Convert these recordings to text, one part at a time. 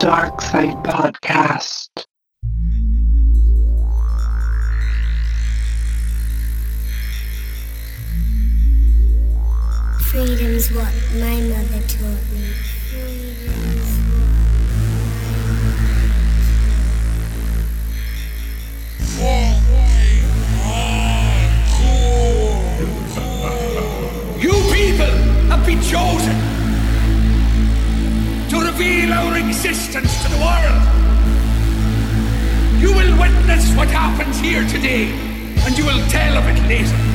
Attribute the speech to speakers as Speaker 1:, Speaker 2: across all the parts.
Speaker 1: Dark Side Podcast.
Speaker 2: Freedom's what my mother taught me.
Speaker 3: existence to the world. You will witness what happens here today, and you will tell of it later.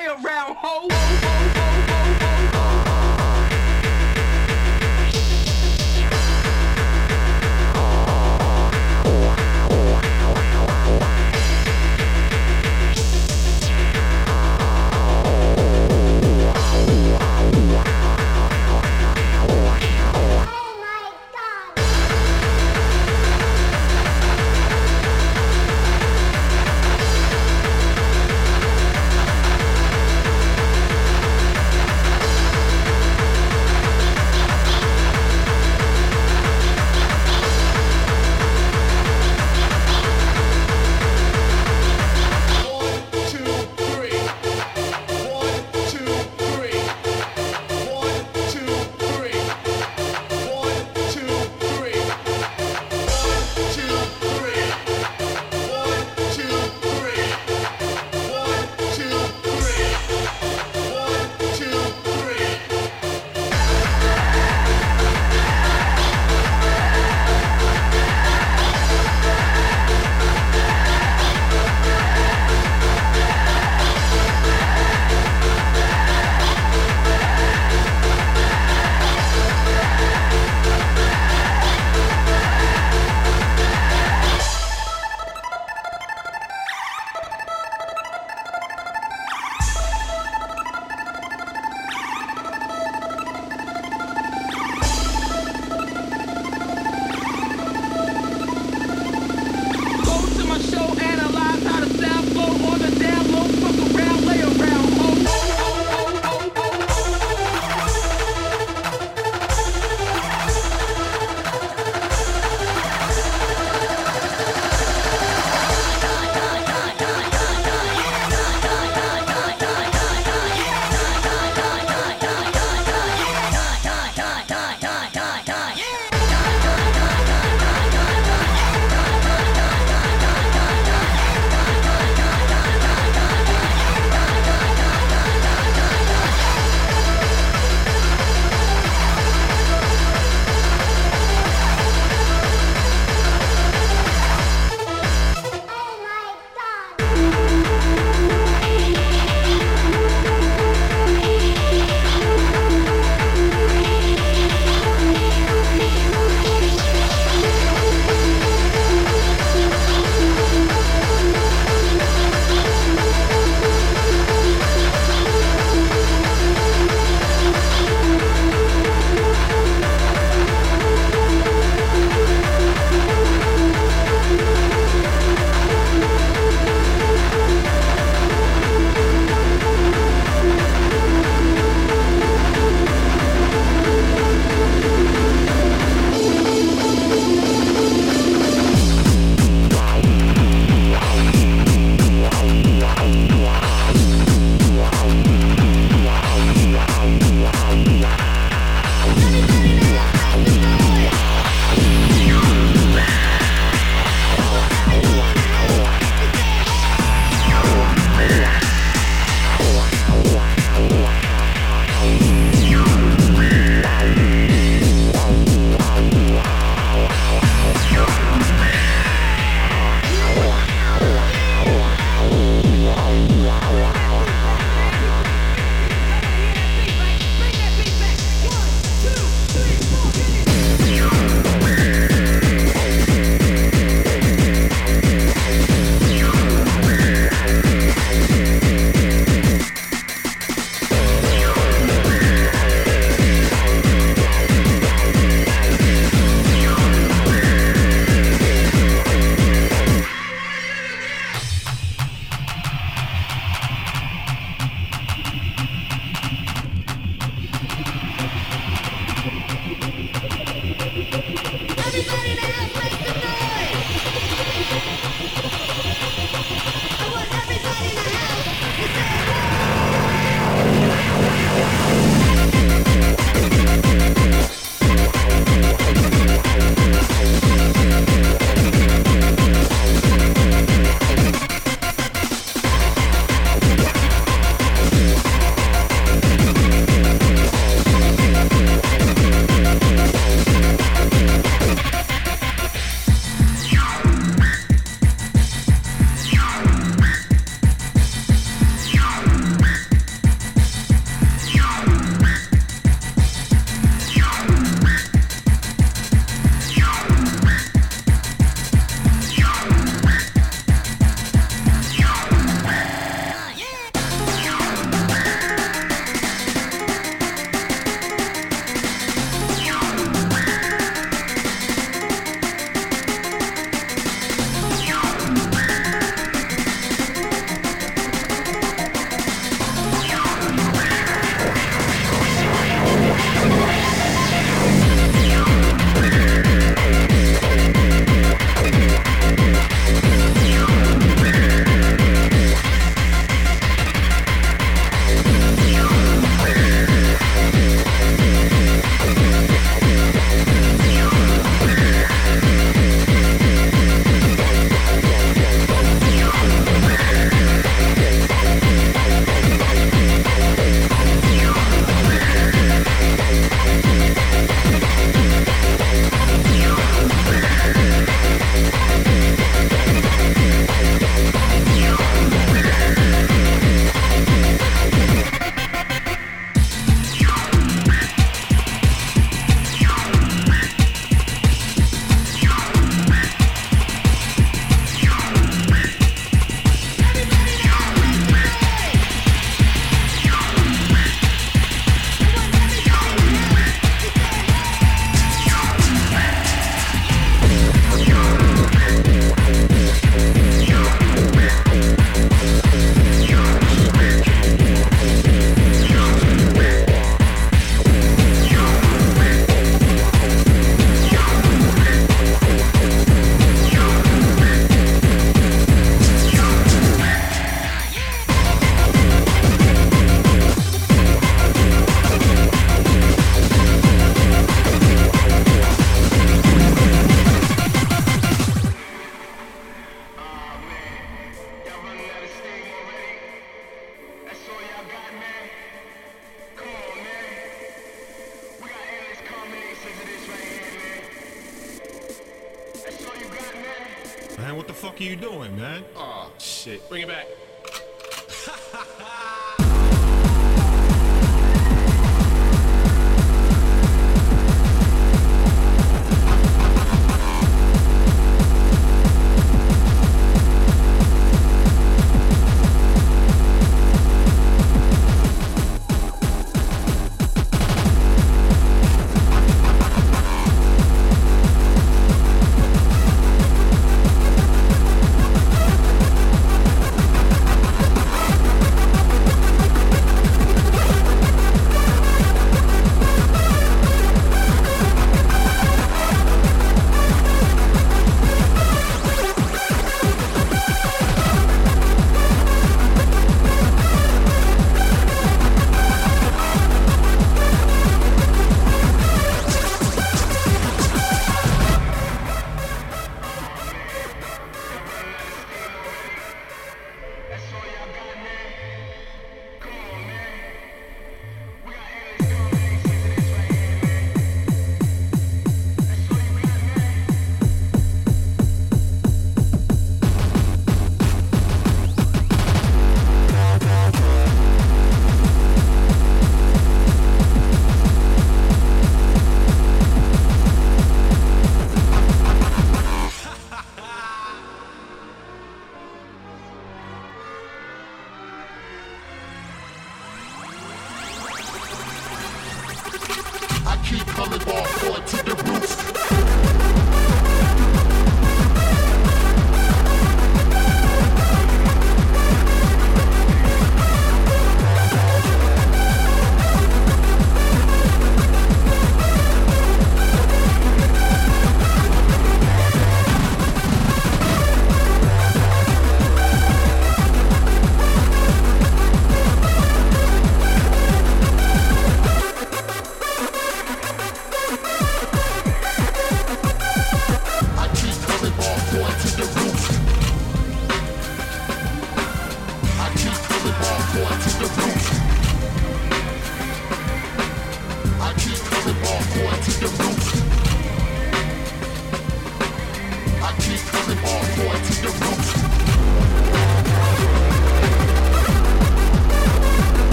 Speaker 4: play around, hoe.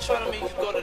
Speaker 5: Hardcore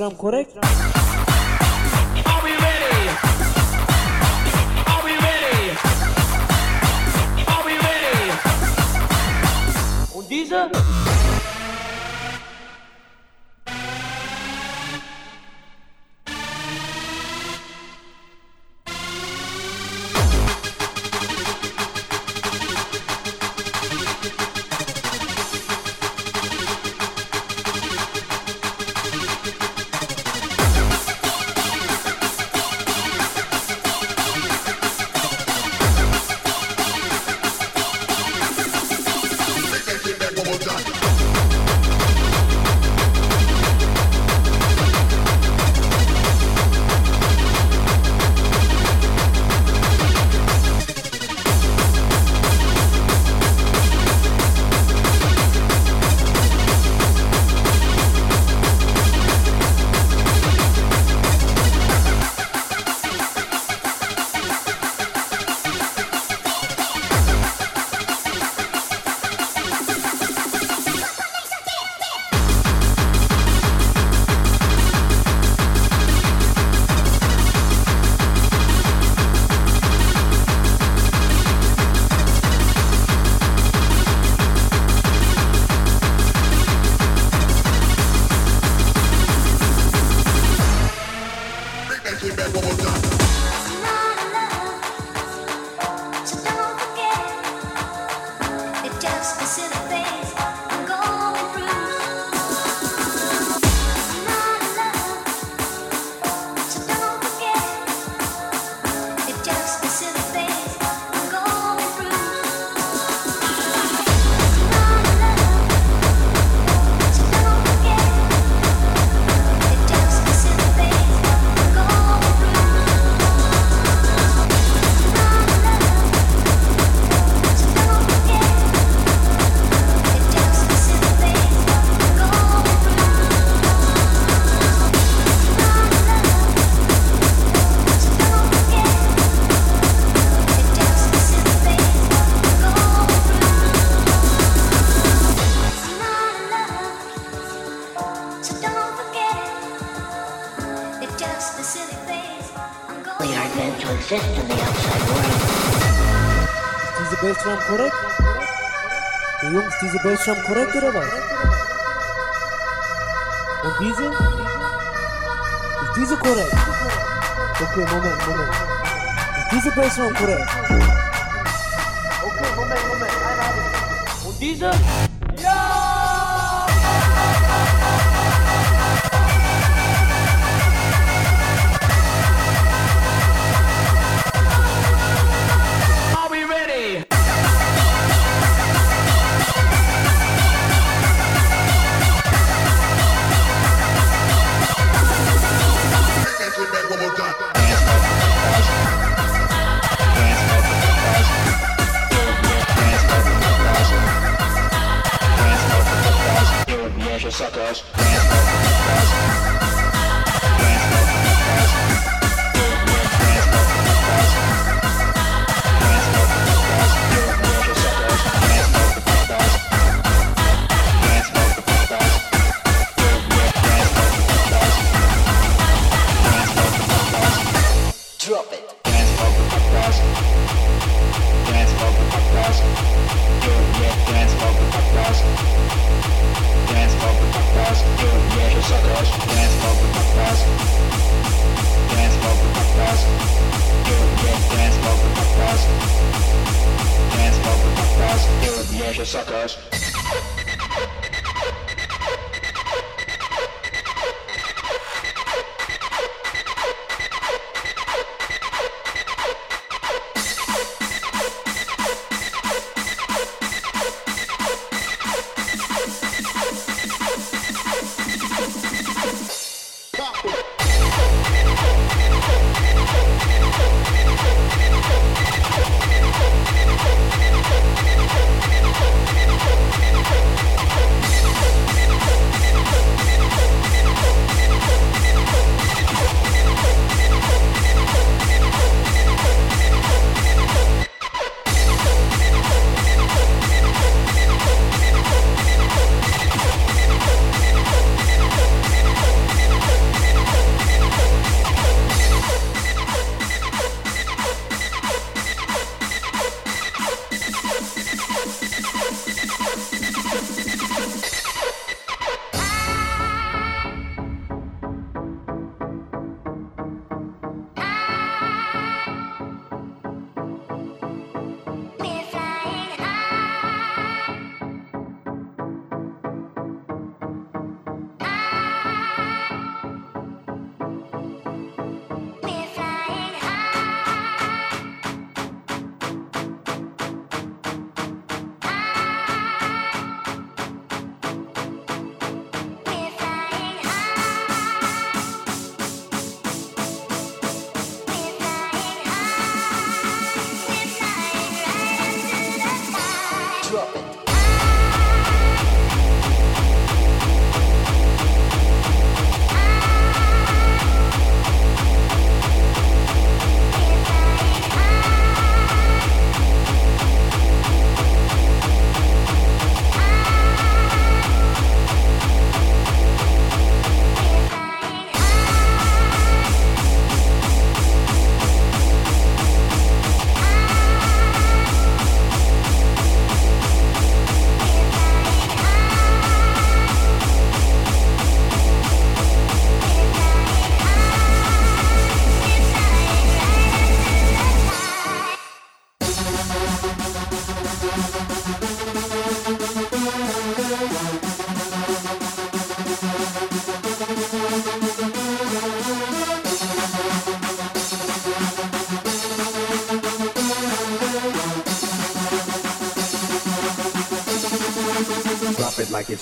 Speaker 6: păstrăm corect? São 40 graus. o diesel o diesel 40. Ok, momento,
Speaker 7: momento. O diesel
Speaker 8: parece são
Speaker 9: Ok, momento,
Speaker 10: momento. O diesel?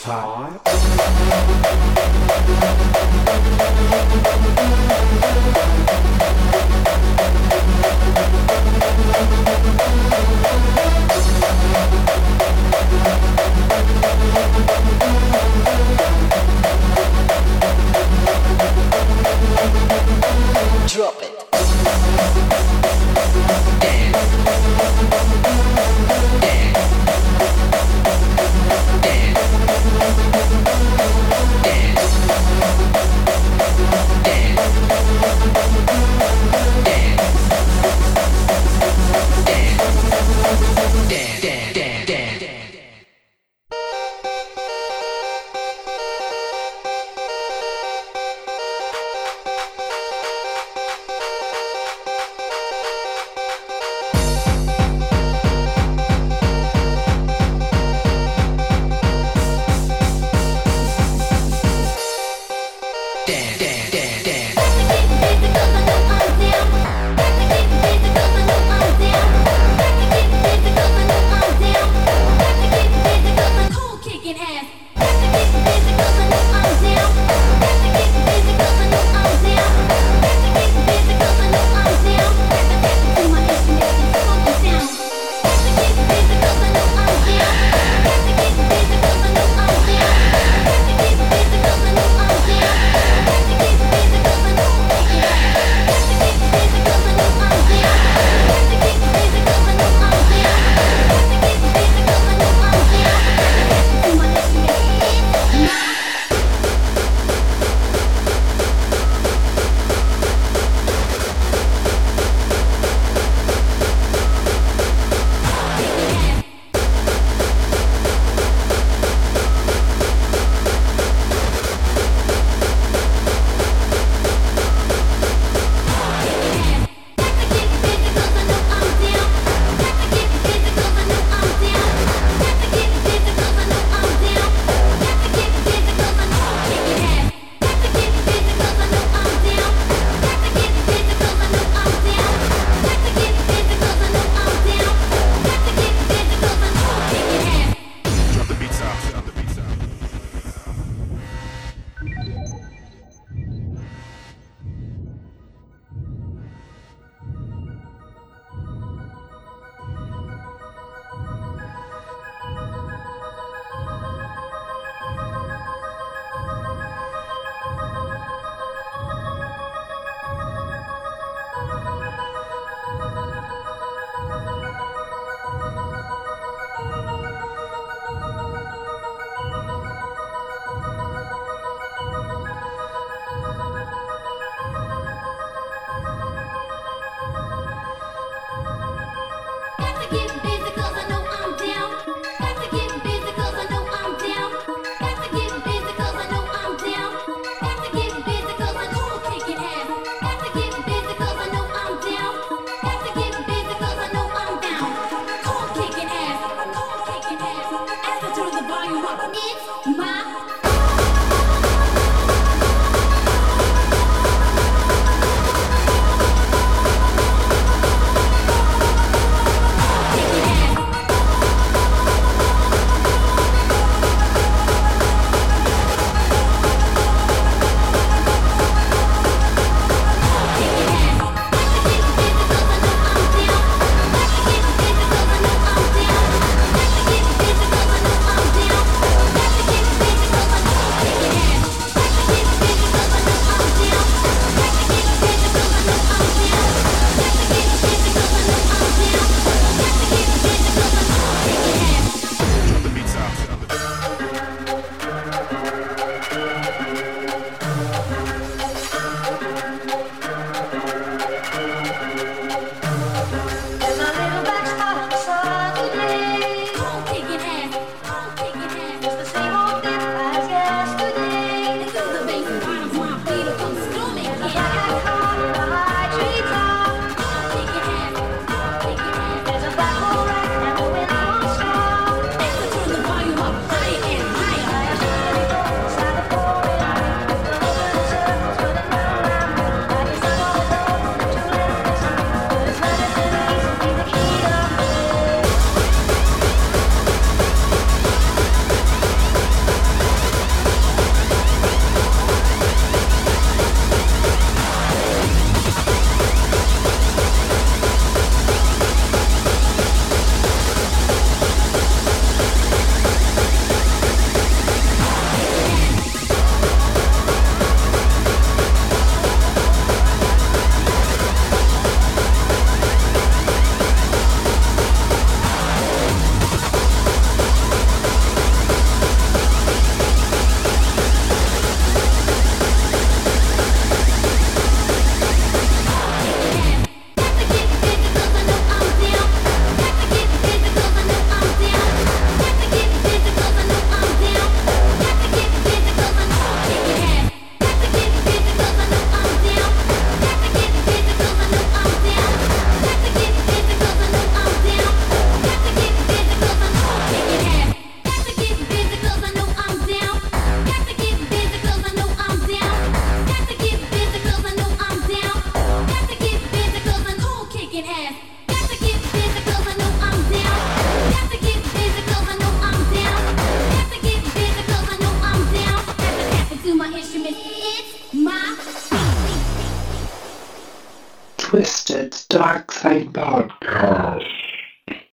Speaker 10: time.